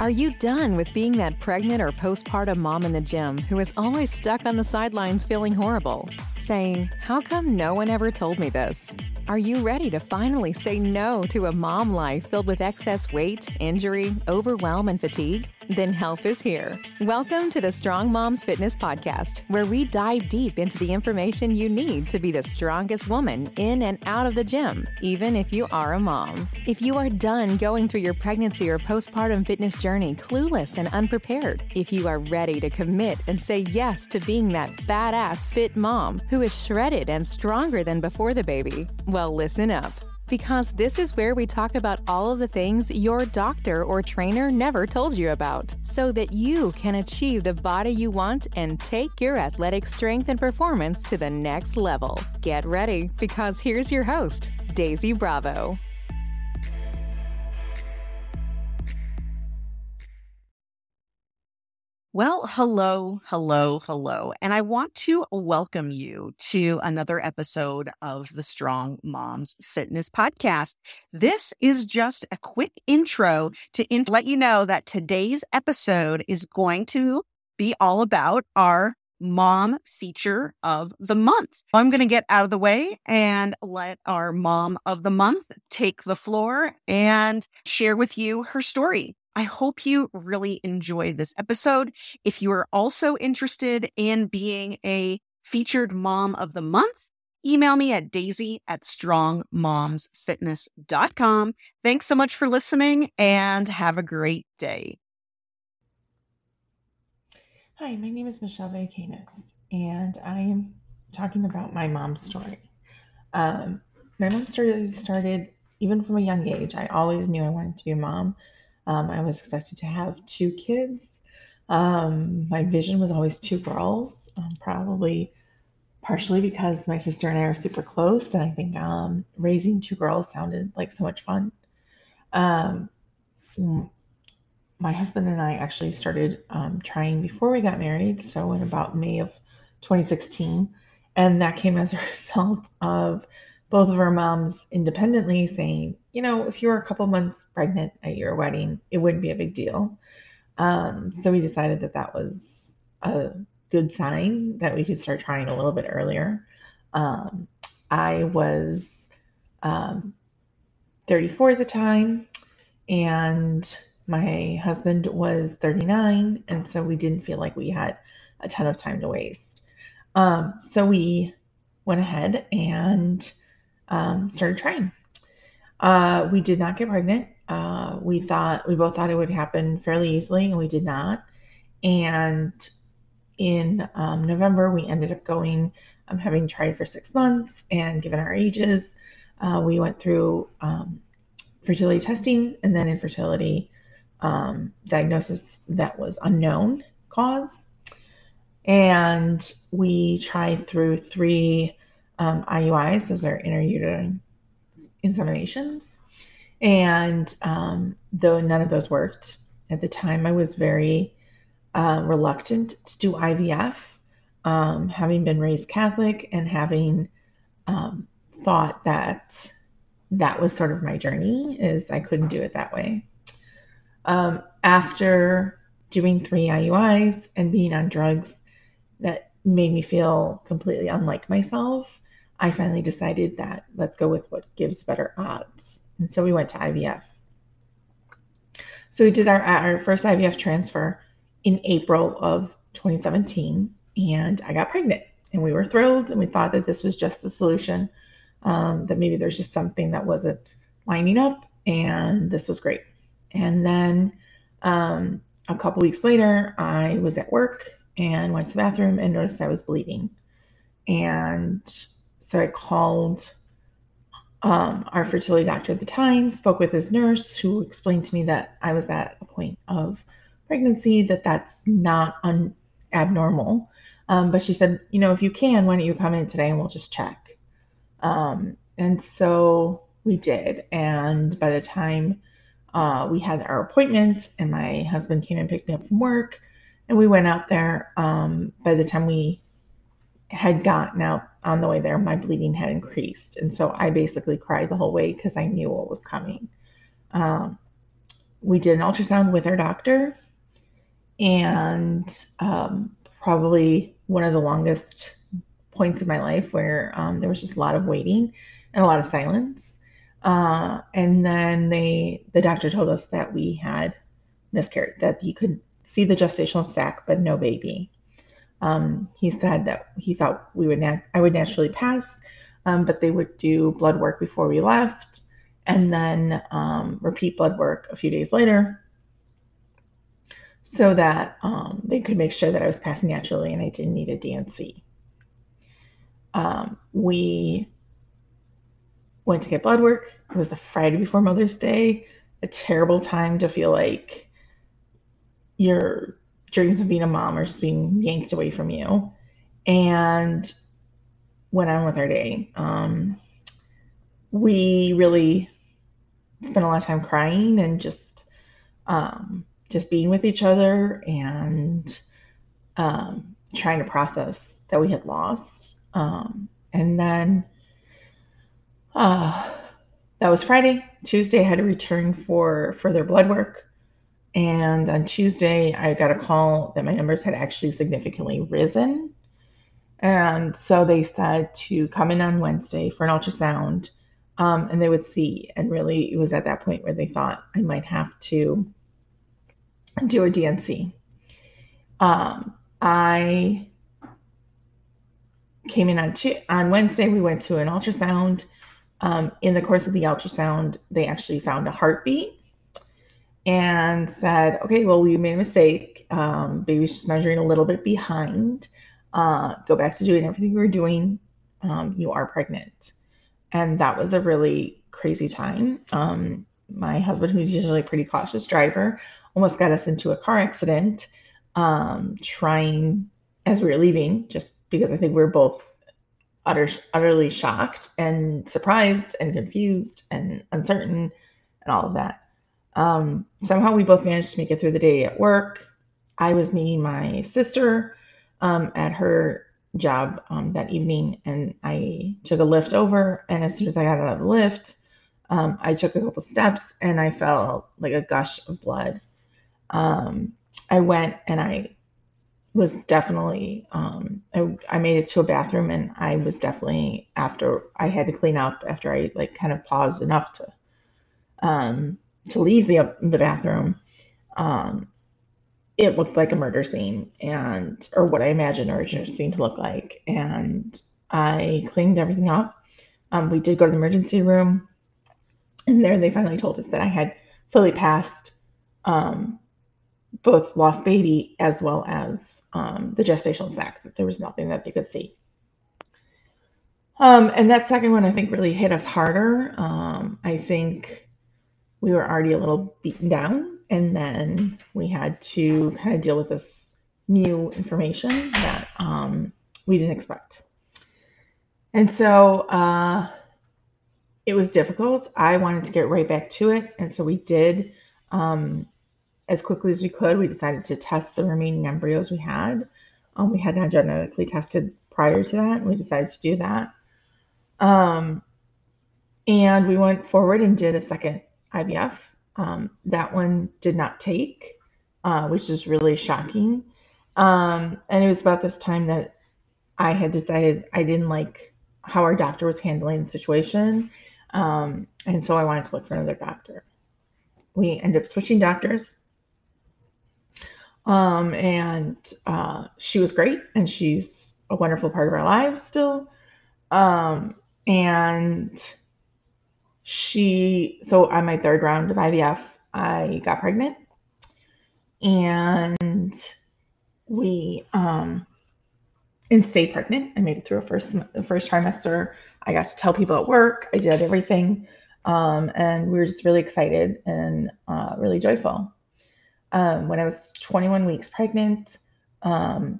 Are you done with being that pregnant or postpartum mom in the gym who is always stuck on the sidelines feeling horrible? Saying, How come no one ever told me this? Are you ready to finally say no to a mom life filled with excess weight, injury, overwhelm, and fatigue? Then help is here. Welcome to the Strong Moms Fitness Podcast, where we dive deep into the information you need to be the strongest woman in and out of the gym, even if you are a mom. If you are done going through your pregnancy or postpartum fitness journey clueless and unprepared, if you are ready to commit and say yes to being that badass fit mom who is shredded and stronger than before the baby, well, listen up because this is where we talk about all of the things your doctor or trainer never told you about so that you can achieve the body you want and take your athletic strength and performance to the next level. Get ready because here's your host, Daisy Bravo. Well, hello, hello, hello. And I want to welcome you to another episode of the Strong Moms Fitness Podcast. This is just a quick intro to in- let you know that today's episode is going to be all about our mom feature of the month. I'm going to get out of the way and let our mom of the month take the floor and share with you her story. I hope you really enjoy this episode. If you are also interested in being a featured mom of the month, email me at daisy at strongmomsfitness.com. Thanks so much for listening and have a great day. Hi, my name is Michelle Valiukenas, and I am talking about my mom's story. Um, my mom started started even from a young age. I always knew I wanted to be a mom. Um, I was expected to have two kids. Um, my vision was always two girls, um, probably partially because my sister and I are super close, and I think um, raising two girls sounded like so much fun. Um, my husband and I actually started um, trying before we got married, so in about May of 2016, and that came as a result of both of our moms independently saying, you know, if you were a couple months pregnant at your wedding, it wouldn't be a big deal. Um, so we decided that that was a good sign that we could start trying a little bit earlier. Um, I was um, 34 at the time, and my husband was 39, and so we didn't feel like we had a ton of time to waste. Um, so we went ahead and um, started trying. Uh, we did not get pregnant. Uh, we thought we both thought it would happen fairly easily, and we did not. And in um, November, we ended up going, um, having tried for six months, and given our ages, uh, we went through um, fertility testing and then infertility um, diagnosis that was unknown cause. And we tried through three um, IUIs, those are intrauterine inseminations. And um, though none of those worked at the time, I was very uh, reluctant to do IVF, um, having been raised Catholic and having um, thought that that was sort of my journey is I couldn't do it that way. Um, after doing three IUIs and being on drugs that made me feel completely unlike myself, I finally decided that let's go with what gives better odds. And so we went to IVF. So we did our, our first IVF transfer in April of 2017, and I got pregnant. And we were thrilled, and we thought that this was just the solution, um, that maybe there's just something that wasn't lining up, and this was great. And then um, a couple weeks later, I was at work and went to the bathroom and noticed I was bleeding. And so I called um, our fertility doctor at the time, spoke with his nurse, who explained to me that I was at a point of pregnancy, that that's not un- abnormal. Um, but she said, you know, if you can, why don't you come in today and we'll just check. Um, and so we did. And by the time uh, we had our appointment and my husband came and picked me up from work and we went out there, um, by the time we had gotten out on the way there, my bleeding had increased. And so I basically cried the whole way because I knew what was coming. Um, we did an ultrasound with our doctor, and um, probably one of the longest points in my life where um, there was just a lot of waiting and a lot of silence. Uh, and then they, the doctor told us that we had miscarried, that he could see the gestational sac but no baby. Um, he said that he thought we would nat- I would naturally pass, um, but they would do blood work before we left, and then um, repeat blood work a few days later, so that um, they could make sure that I was passing naturally and I didn't need a D&C. Um, we went to get blood work. It was a Friday before Mother's Day, a terrible time to feel like your dreams of being a mom are just being yanked away from you. And went on with our day. Um, we really spent a lot of time crying and just um, just being with each other and um, trying to process that we had lost. Um, and then uh, that was Friday. Tuesday, I had to return for further blood work. And on Tuesday, I got a call that my numbers had actually significantly risen. And so they said to come in on Wednesday for an ultrasound um, and they would see. And really, it was at that point where they thought I might have to do a D&C. Um, I came in on, two, on Wednesday. We went to an ultrasound. Um, in the course of the ultrasound, they actually found a heartbeat and said, okay, well, we made a mistake. Um, baby's just measuring a little bit behind. Uh, go back to doing everything you were doing. Um, you are pregnant. And that was a really crazy time. Um, my husband, who's usually a pretty cautious driver, almost got us into a car accident um, trying as we were leaving, just because I think we were both utter, utterly shocked and surprised and confused and uncertain and all of that. Um, somehow we both managed to make it through the day at work. I was meeting my sister um, at her job um, that evening, and I took a Lyft over. And as soon as I got out of the Lyft, um, I took a couple steps and I felt like a gush of blood. Um, I went and I was definitely um, I, I, made it to a bathroom and I was definitely after I had to clean up after I like kind of paused enough to um, to leave the the bathroom, um, it looked like a murder scene, and or what I imagined a murder scene to look like. And I cleaned everything up. Um, we did go to the emergency room, and there they finally told us that I had fully passed um, both lost baby as well as um, the gestational sac. That there was nothing that they could see. Um, and that second one, I think, really hit us harder. Um, I think we were already a little beaten down. And then we had to kind of deal with this new information that um, we didn't expect. And so uh, it was difficult. I wanted to get right back to it. And so we did um, as quickly as we could. We decided to test the remaining embryos we had. Um, we had not genetically tested prior to that. We decided to do that. Um, and we went forward and did a second IVF. Um, that one did not take, uh, which is really shocking. Um, and it was about this time that I had decided I didn't like how our doctor was handling the situation. Um, and so I wanted to look for another doctor. We ended up switching doctors. Um, and uh, she was great, and she's a wonderful part of our lives still. Um, and she so on my third round of IVF, I got pregnant, and we um and stayed pregnant. I made it through a first the first trimester. I got to tell people at work. I did everything, um, and we were just really excited and uh, really joyful. Um, when I was 21 weeks pregnant, um,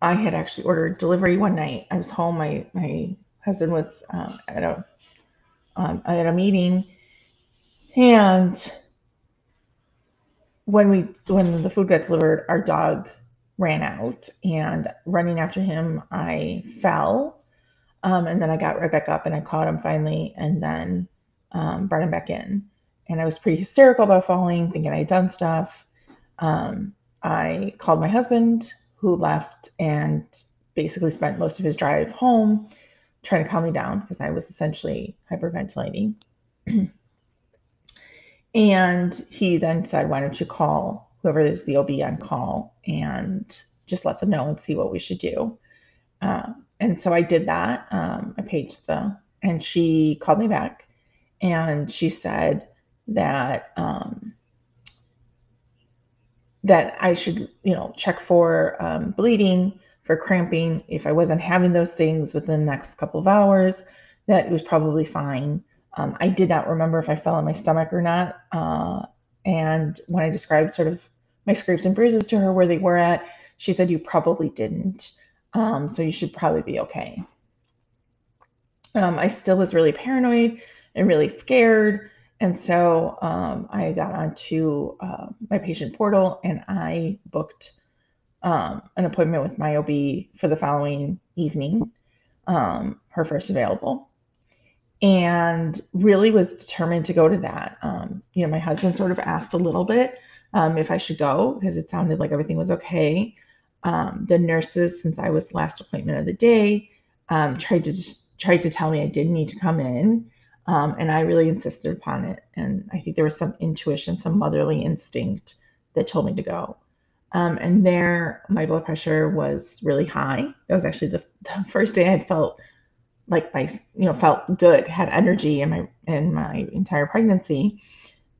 I had actually ordered delivery one night. I was home. My my husband was um, at a um, at a meeting, and when we when the food got delivered, our dog ran out, and running after him, I fell, um, and then I got right back up and I caught him finally, and then um, brought him back in, and I was pretty hysterical about falling, thinking I had done stuff. Um, I called my husband, who left and basically spent most of his drive home trying to calm me down because I was essentially hyperventilating. and he then said, Why don't you call whoever is the OB on call and just let them know and see what we should do? Uh, and so I did that. Um, I paged the, and she called me back and she said that um, that I should, you know, check for um, bleeding, for cramping. If I wasn't having those things within the next couple of hours, that it was probably fine. Um, I did not remember if I fell on my stomach or not. Uh, and when I described sort of my scrapes and bruises to her where they were at, she said, You probably didn't. Um, so you should probably be okay. Um, I still was really paranoid and really scared. And so um, I got onto uh, my patient portal and I booked um, an appointment with my OB for the following evening, um, her first available, and really was determined to go to that. Um, you know, my husband sort of asked a little bit um, if I should go because it sounded like everything was okay. Um, the nurses, since I was the last appointment of the day, tried to tried to tell me I didn't need to come in. Um, and I really insisted upon it. And I think there was some intuition, some motherly instinct that told me to go. Um, and there, my blood pressure was really high. That was actually the, the, first day I had felt like my, you know, felt good, had energy in my in my entire pregnancy,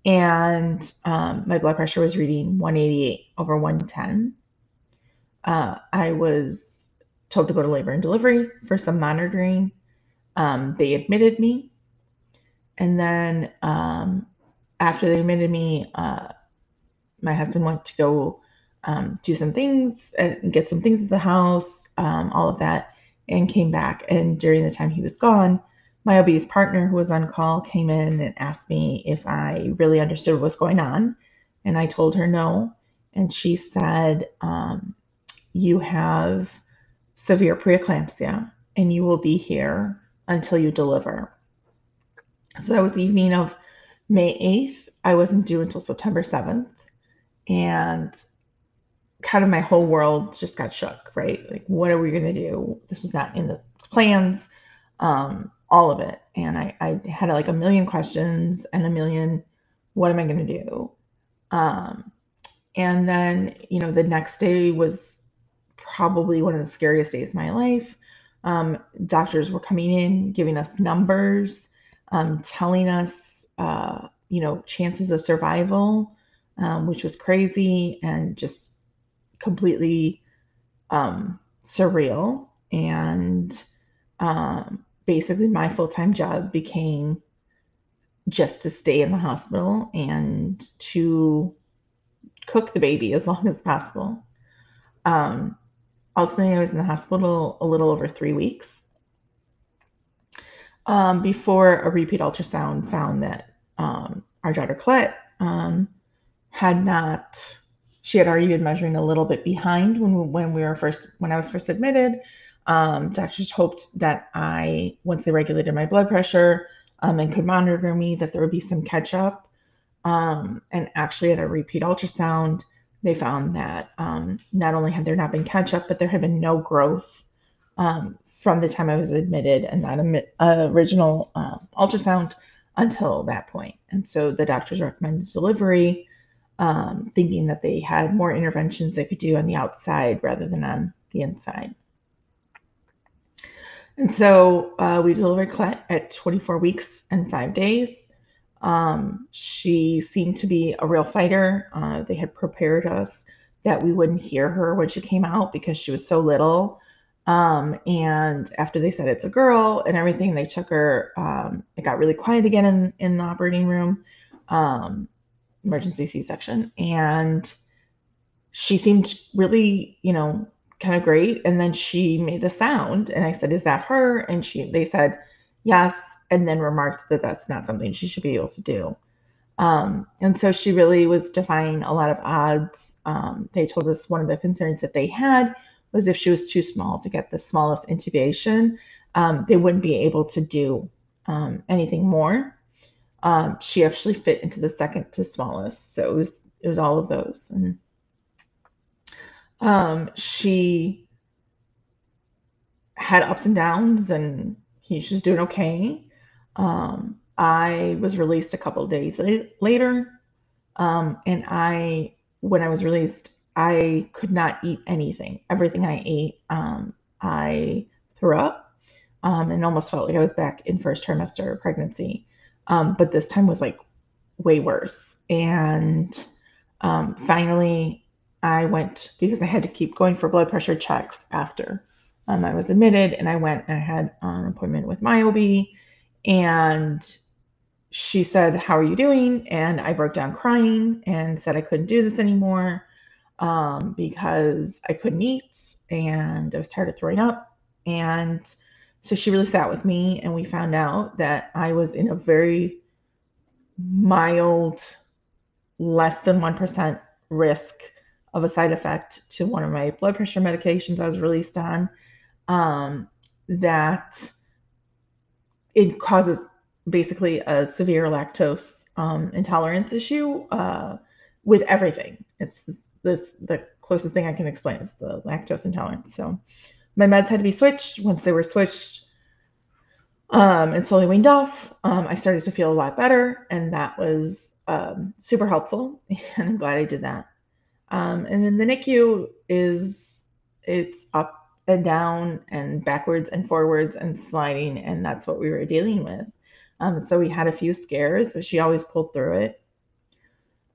and um, my blood pressure was reading 188 over 110. Uh, I was told to go to labor and delivery for some monitoring. Um, they admitted me and then um, after they admitted me, uh, my husband went to go um, do some things and get some things at the house, um, all of that, and came back. And during the time he was gone, my OB's partner, who was on call, came in and asked me if I really understood what was going on. And I told her no. And she said, um, You have severe preeclampsia and you will be here until you deliver. So that was the evening of May 8th. I wasn't due until September 7th. And kind of my whole world just got shook, right? Like, what are we going to do? This was not in the plans, um, all of it. And I, I had like a million questions and a million, what am I going to do? Um, and then, you know, the next day was probably one of the scariest days of my life. Um, doctors were coming in, giving us numbers um, telling us, uh, you know, chances of survival, um, which was crazy and just completely um, surreal. And um, basically, my full time job became just to stay in the hospital and to cook the baby as long as possible. Um, ultimately, I was in the hospital a little over three weeks um, before a repeat ultrasound found that um, our daughter Colette um, had not. She had already been measuring a little bit behind when when we were first when I was first admitted. Um, doctors hoped that I, once they regulated my blood pressure um, and could monitor me, that there would be some catch up. Um, and actually, at a repeat ultrasound, they found that not only had there not been catch up, but there had been no growth um, from the time I was admitted and that uh, original uh, ultrasound until that point. And so the doctors recommended delivery, um, thinking that they had more interventions they could do on the outside rather than on the inside. And so uh, we delivered Colette at 24 weeks and five days. Um, she seemed to be a real fighter. Uh, they had prepared us that we wouldn't hear her when she came out because she was so little. Um, and after they said it's a girl and everything, they took her. Um, it got really quiet again in, in the operating room, um, emergency C section. And she seemed really, you know, kind of great. And then she made the sound. And I said, Is that her? And she, they said, Yes. And then remarked that that's not something she should be able to do. Um, and so she really was defying a lot of odds. Um, they told us one of the concerns that they had was if she was too small to get the smallest intubation, um, they wouldn't be able to do um, anything more. Um, she actually fit into the second to smallest, so it was it was all of those. And um, she had ups and downs, and he's just doing okay. Um, I was released a couple days later, um, and I, when I was released, I could not eat anything. Everything I ate, um, I threw up, um, and almost felt like I was back in first trimester pregnancy. Um, but this time was like way worse. And um, finally, I went because I had to keep going for blood pressure checks after um, I was admitted, and I went and I had an appointment with my OB, and she said, "How are you doing?" And I broke down crying and said I couldn't do this anymore um, because I couldn't eat and I was tired of throwing up. And so she really sat with me, and we found out that I was in a very mild, less than 1% risk of a side effect to one of my blood pressure medications I was released on. Um, that it causes basically a severe lactose um, intolerance issue uh, with everything. It's this the closest thing I can explain is the lactose intolerance. So my meds had to be switched. Once they were switched um, and slowly weaned off, um, I started to feel a lot better, and that was um, super helpful. And I'm glad I did that. Um, and then the NICU is it's up and down and backwards and forwards and sliding, and that's what we were dealing with. Um, so we had a few scares, but she always pulled through it.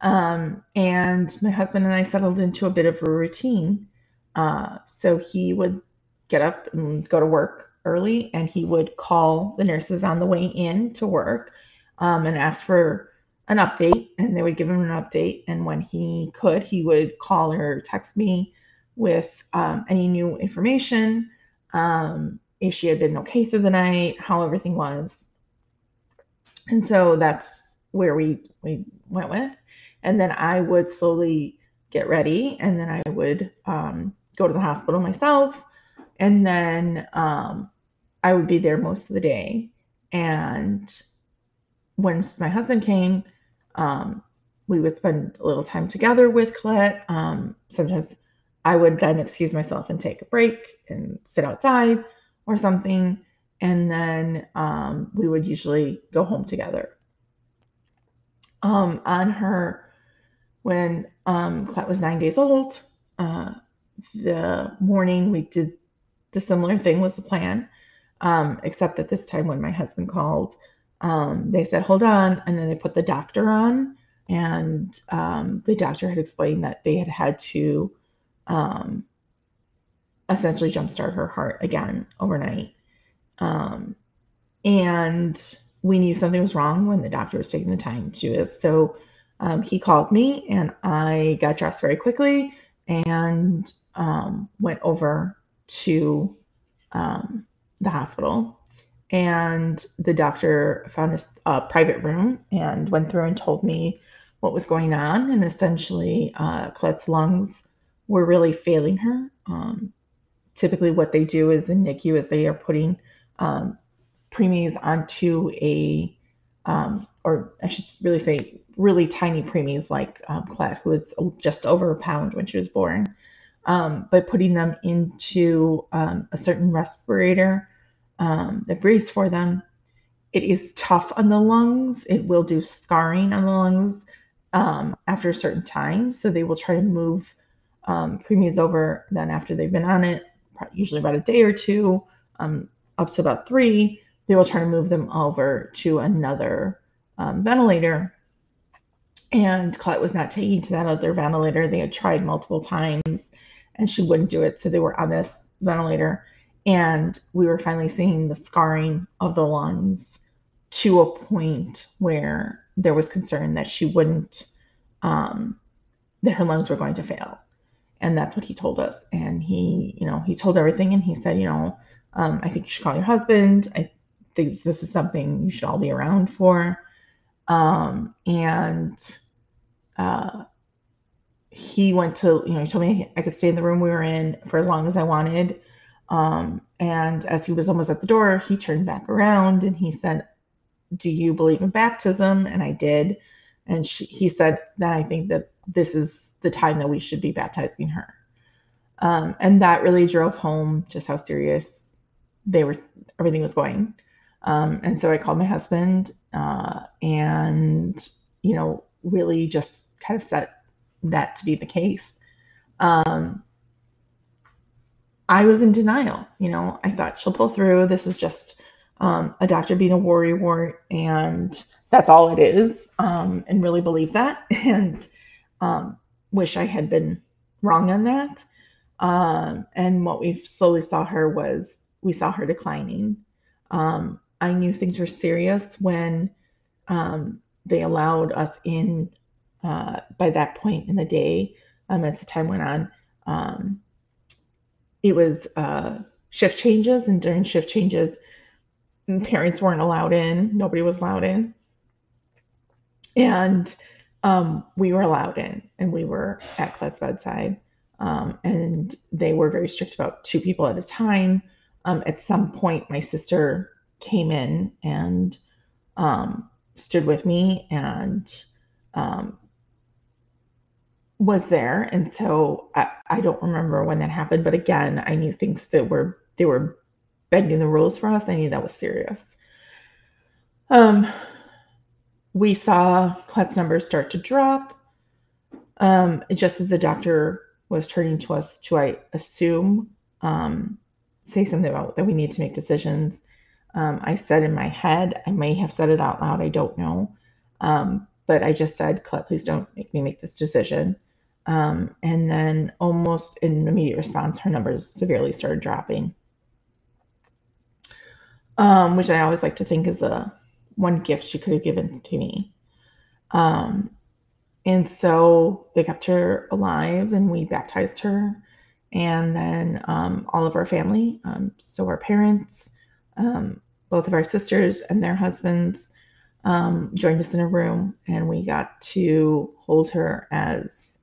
Um, and my husband and I settled into a bit of a routine. Uh, so he would get up and go to work early, and he would call the nurses on the way in to work um, and ask for an update, and they would give him an update. And when he could, he would call or text me with um, any new information, um, if she had been okay through the night, how everything was. And so that's where we we went with and then I would slowly get ready, and then I would um, go to the hospital myself, and then um, I would be there most of the day. And when my husband came, um, we would spend a little time together with Colette. Um, sometimes I would then excuse myself and take a break and sit outside or something. And then um, we would usually go home together. Um, on her when um, Colette was nine days old. Uh, the morning we did the similar thing was the plan, um, except that this time when my husband called, um, they said, hold on. And then they put the doctor on. And um, the doctor had explained that they had had to um, essentially jumpstart her heart again overnight. Um, and we knew something was wrong when the doctor was taking the time to do this. So um, he called me and I got dressed very quickly and went over to um, the hospital. And the doctor found this uh, private room and went through and told me what was going on. And essentially, uh, Colette's lungs were really failing her. Um, typically, what they do is in NICU is they are putting um, preemies onto a, um, or I should really say, really tiny preemies like um, Colette, who was just over a pound when she was born, um, by putting them into um, a certain respirator um, that breathes for them. It is tough on the lungs. It will do scarring on the lungs um, after a certain time. So they will try to move um, preemies over then after they've been on it, usually about a day or two, um, up to about three. They will try to move them over to another ventilator and Colette was not taking to that other ventilator. They had tried multiple times and she wouldn't do it. So they were on this ventilator. And we were finally seeing the scarring of the lungs to a point where there was concern that she wouldn't, um, that her lungs were going to fail. And that's what he told us. And he, you know, he told everything and he said, you know, um, I think you should call your husband. I think this is something you should all be around for. Um, and uh, he went to, you know, he told me I could stay in the room we were in for as long as I wanted. Um, and as he was almost at the door, he turned back around and he said, do you believe in baptism? And I did. And she, he said, then I think that this is the time that we should be baptizing her. Um, and that really drove home just how serious they were, everything was going. Um, and so I called my husband uh, and, you know, really just kind of set that to be the case. Um, I was in denial. You know, I thought she'll pull through. This is just um, a doctor being a worrywart, and that's all it is. Um, and really believe that, and um, wish I had been wrong on that. Um, and what we slowly saw her was we saw her declining. Um, I knew things were serious when um, they allowed us in uh, by that point in the day. as the time went on, it was uh, shift changes, and during shift changes, parents weren't allowed in. Nobody was allowed in, and um, we were allowed in, and we were at Colette's bedside. Um, and they were very strict about two people at a time. Um, at some point, my sister came in and um, stood with me and um, was there. And so I, I don't remember when that happened, but again, I knew things that were they were bending the rules for us. I knew that was serious. Um, we saw Colette's numbers start to drop. Um, just as the doctor was turning to us to, I assume, um, say something about that we need to make decisions. Um, I said in my head, I may have said it out loud, I don't know. Um, but I just said, Colette, please don't make me make this decision. Um, and then, almost in immediate response, her numbers severely started dropping, um, which I always like to think is a one gift she could have given to me. Um, and so they kept her alive, and we baptized her, and then um, all of our family, um, so our parents, um, both of our sisters and their husbands, joined us in a room, and we got to hold her as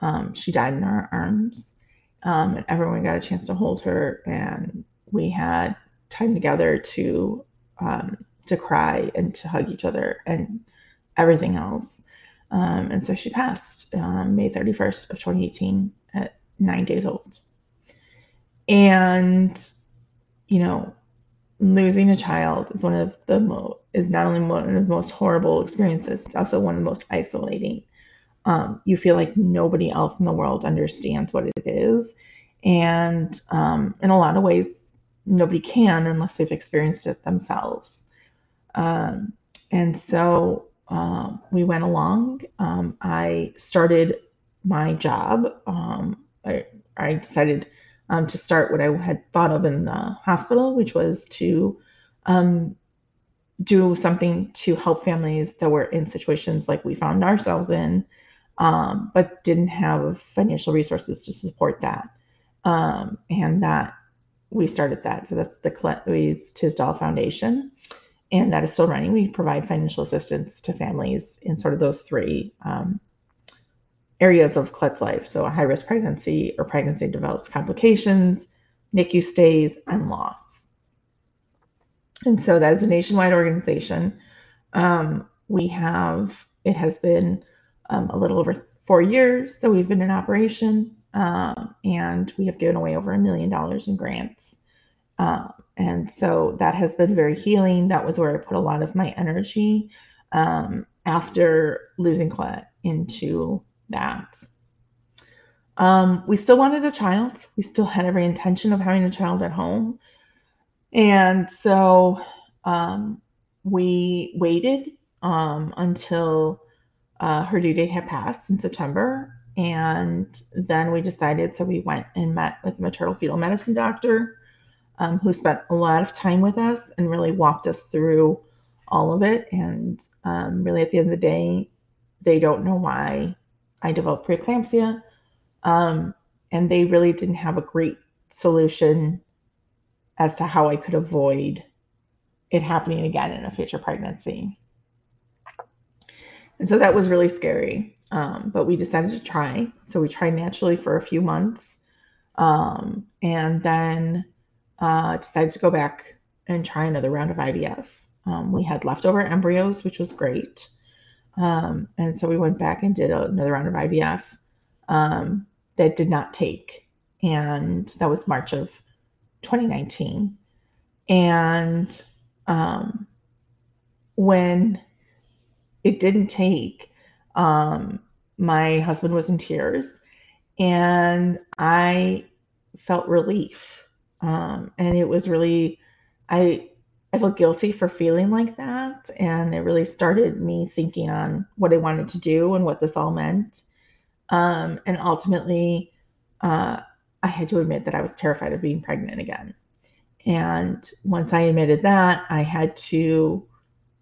um, she died in our arms, um, and everyone got a chance to hold her, and we had time together to um, to cry and to hug each other and everything else. Um, and so she passed um, May 31st of 2018 at nine days old. And you know, losing a child is one of the most is not only one of the most horrible experiences, it's also one of the most isolating um, you feel like nobody else in the world understands what it is. And um, in a lot of ways, nobody can unless they've experienced it themselves. Um, and so um, we went along. Um, I started my job. Um, I, I, decided to start what I had thought of in the hospital, which was to do something to help families that were in situations like we found ourselves in um, but didn't have financial resources to support that. Um, and that we started that. So that's the Colette Louise Tisdall Foundation. And that is still running. We provide financial assistance to families in sort of those three um, areas of Colette's life. So a high risk pregnancy or pregnancy develops complications, NICU stays, and loss. And so that is a nationwide organization. Um, we have, it has been um, a little over four years that we've been in operation, um, and we have given away over a million dollars in grants. Um, and so that has been very healing. That was where I put a lot of my energy um, after losing Colette into that. Um, we still wanted a child. We still had every intention of having a child at home. And so we waited until uh, her due date had passed in September. And then we decided, so we went and met with a maternal fetal medicine doctor um, who spent a lot of time with us and really walked us through all of it. And um, really, at the end of the day, they don't know why I developed preeclampsia. Um, and they really didn't have a great solution as to how I could avoid it happening again in a future pregnancy. And so that was really scary. Um, but we decided to try. So we tried naturally for a few months um, and then uh, decided to go back and try another round of IVF. um, we had leftover embryos, which was great. Um, and so we went back and did another round of IVF um, that did not take. And that was March of 2019. And um, when it didn't take, um, my husband was in tears and I felt relief. Um, and it was really, I, I felt guilty for feeling like that. And it really started me thinking on what I wanted to do and what this all meant. Um, and ultimately, uh, I had to admit that I was terrified of being pregnant again. And once I admitted that, I had to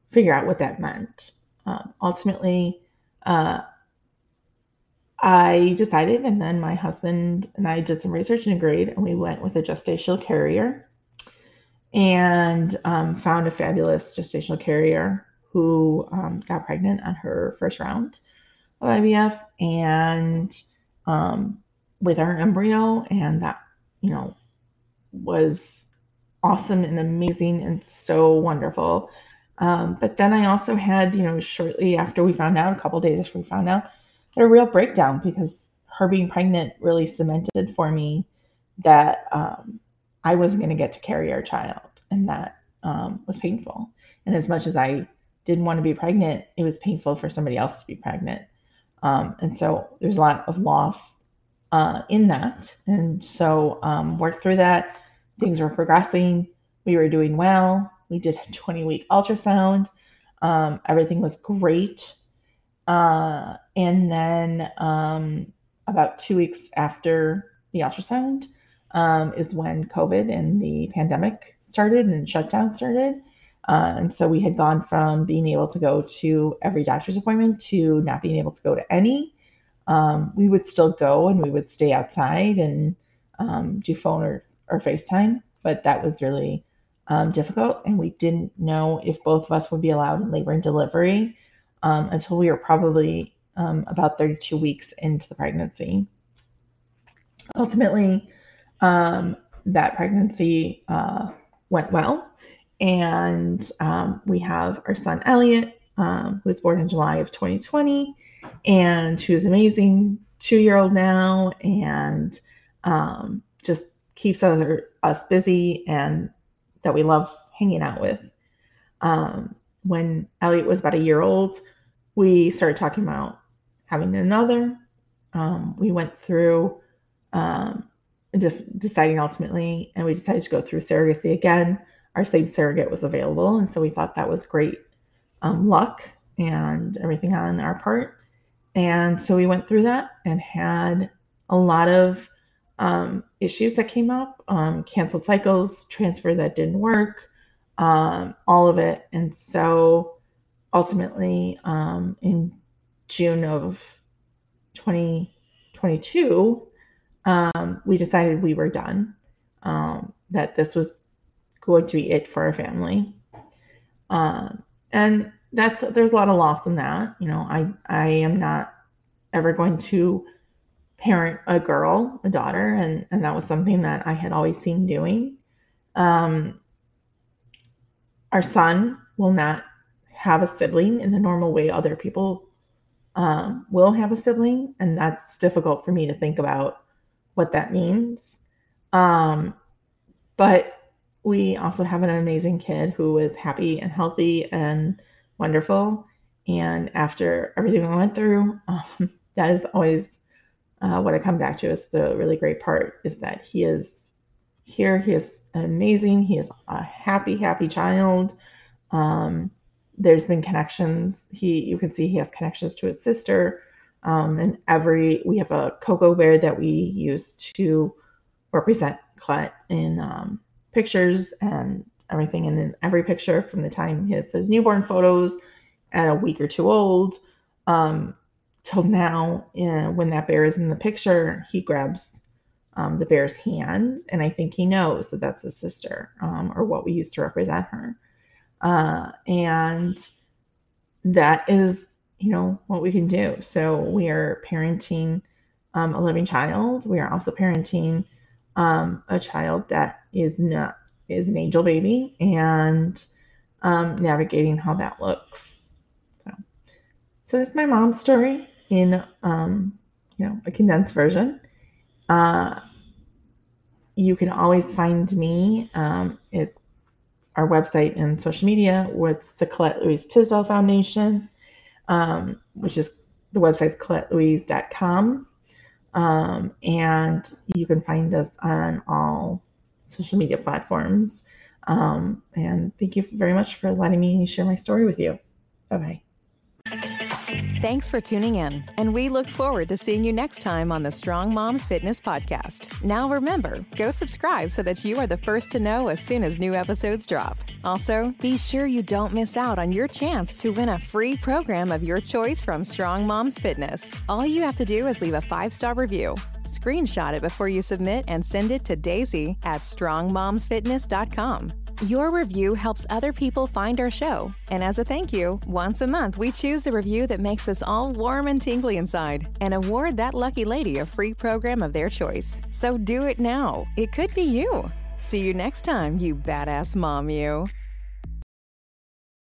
figure out what that meant. Um, ultimately, uh, I decided, and then my husband and I did some research and agreed, and we went with a gestational carrier and um, found a fabulous gestational carrier who um, got pregnant on her first round of IVF and um, with our embryo, and that, you know, was awesome and amazing and so wonderful. Um, but then I also had, you know, shortly after we found out, a couple days after we found out, a real breakdown because her being pregnant really cemented for me that um, I wasn't going to get to carry our child, and that um, was painful. And as much as I didn't want to be pregnant, it was painful for somebody else to be pregnant. Um, and so there's a lot of loss uh, in that. And so um, worked through that. Things were progressing. We were doing well. We did a 20 week ultrasound. Um, everything was great. Uh, and then um, about two weeks after the ultrasound um, is when COVID and the pandemic started and shutdown started. Uh, and so we had gone from being able to go to every doctor's appointment to not being able to go to any. Um, we would still go and we would stay outside and um, do phone or, or FaceTime, but that was really um, difficult. And we didn't know if both of us would be allowed in labor and delivery um, until we were probably um, about 32 weeks into the pregnancy. Ultimately, um, that pregnancy uh, went well, and um, we have our son Elliot, um, who was born in July of 2020, and who's amazing, two year old now, and just keeps us, us busy and that we love hanging out with. Um, when Elliot was about a year old, we started talking about having another. Um, we went through um, de- deciding ultimately, and we decided to go through surrogacy again. Our same surrogate was available, and so we thought that was great um, luck and everything on our part. And so we went through that and had a lot of um, issues that came up, um, canceled cycles, transfer that didn't work, um, all of it. And so ultimately um, in June of 2022, um, we decided we were done, um, that this was going to be it for our family. And that's there's a lot of loss in that. You know, I I am not ever going to parent a girl, a daughter, and and that was something that I had always seen doing. Um, our son will not have a sibling in the normal way other people um, will have a sibling, and that's difficult for me to think about what that means. Um, but we also have an amazing kid who is happy and healthy and wonderful. And after everything we went through, um, that is always uh, what I come back to is the really great part is that he is here. He is amazing. He is a happy, happy child. Um, there's been connections. He you can see he has connections to his sister. Um, and every we have a cocoa bear that we use to represent Colette in um, pictures and everything. And in every picture from the time of his newborn photos at a week or two old um, till now, when that bear is in the picture, he grabs um, the bear's hand, and I think he knows that that's his sister um, or what we used to represent her. Uh, and that is, you know, what we can do. So we are parenting um, a living child. We are also parenting um, a child that is not is an angel baby, and um, navigating how that looks. So, so that's my mom's story in um, you know a condensed version. Uh, you can always find me um, at our website and social media. What's the Colette Louise Tisdale Foundation, um, which is the website's colettelouise.com. Um, and you can find us on all social media platforms. Um, and thank you very much for letting me share my story with you. Bye bye. Thanks for tuning in, and we look forward to seeing you next time on the Strong Moms Fitness Podcast. Now remember, go subscribe so that you are the first to know as soon as new episodes drop. Also, be sure you don't miss out on your chance to win a free program of your choice from Strong Moms Fitness. All you have to do is leave a five star review. Screenshot it before you submit and send it to Daisy at strongmomsfitness.com. Your review helps other people find our show. And as a thank you, once a month we choose the review that makes us all warm and tingly inside and award that lucky lady a free program of their choice. So do it now. It could be you. See you next time, you badass mom, you.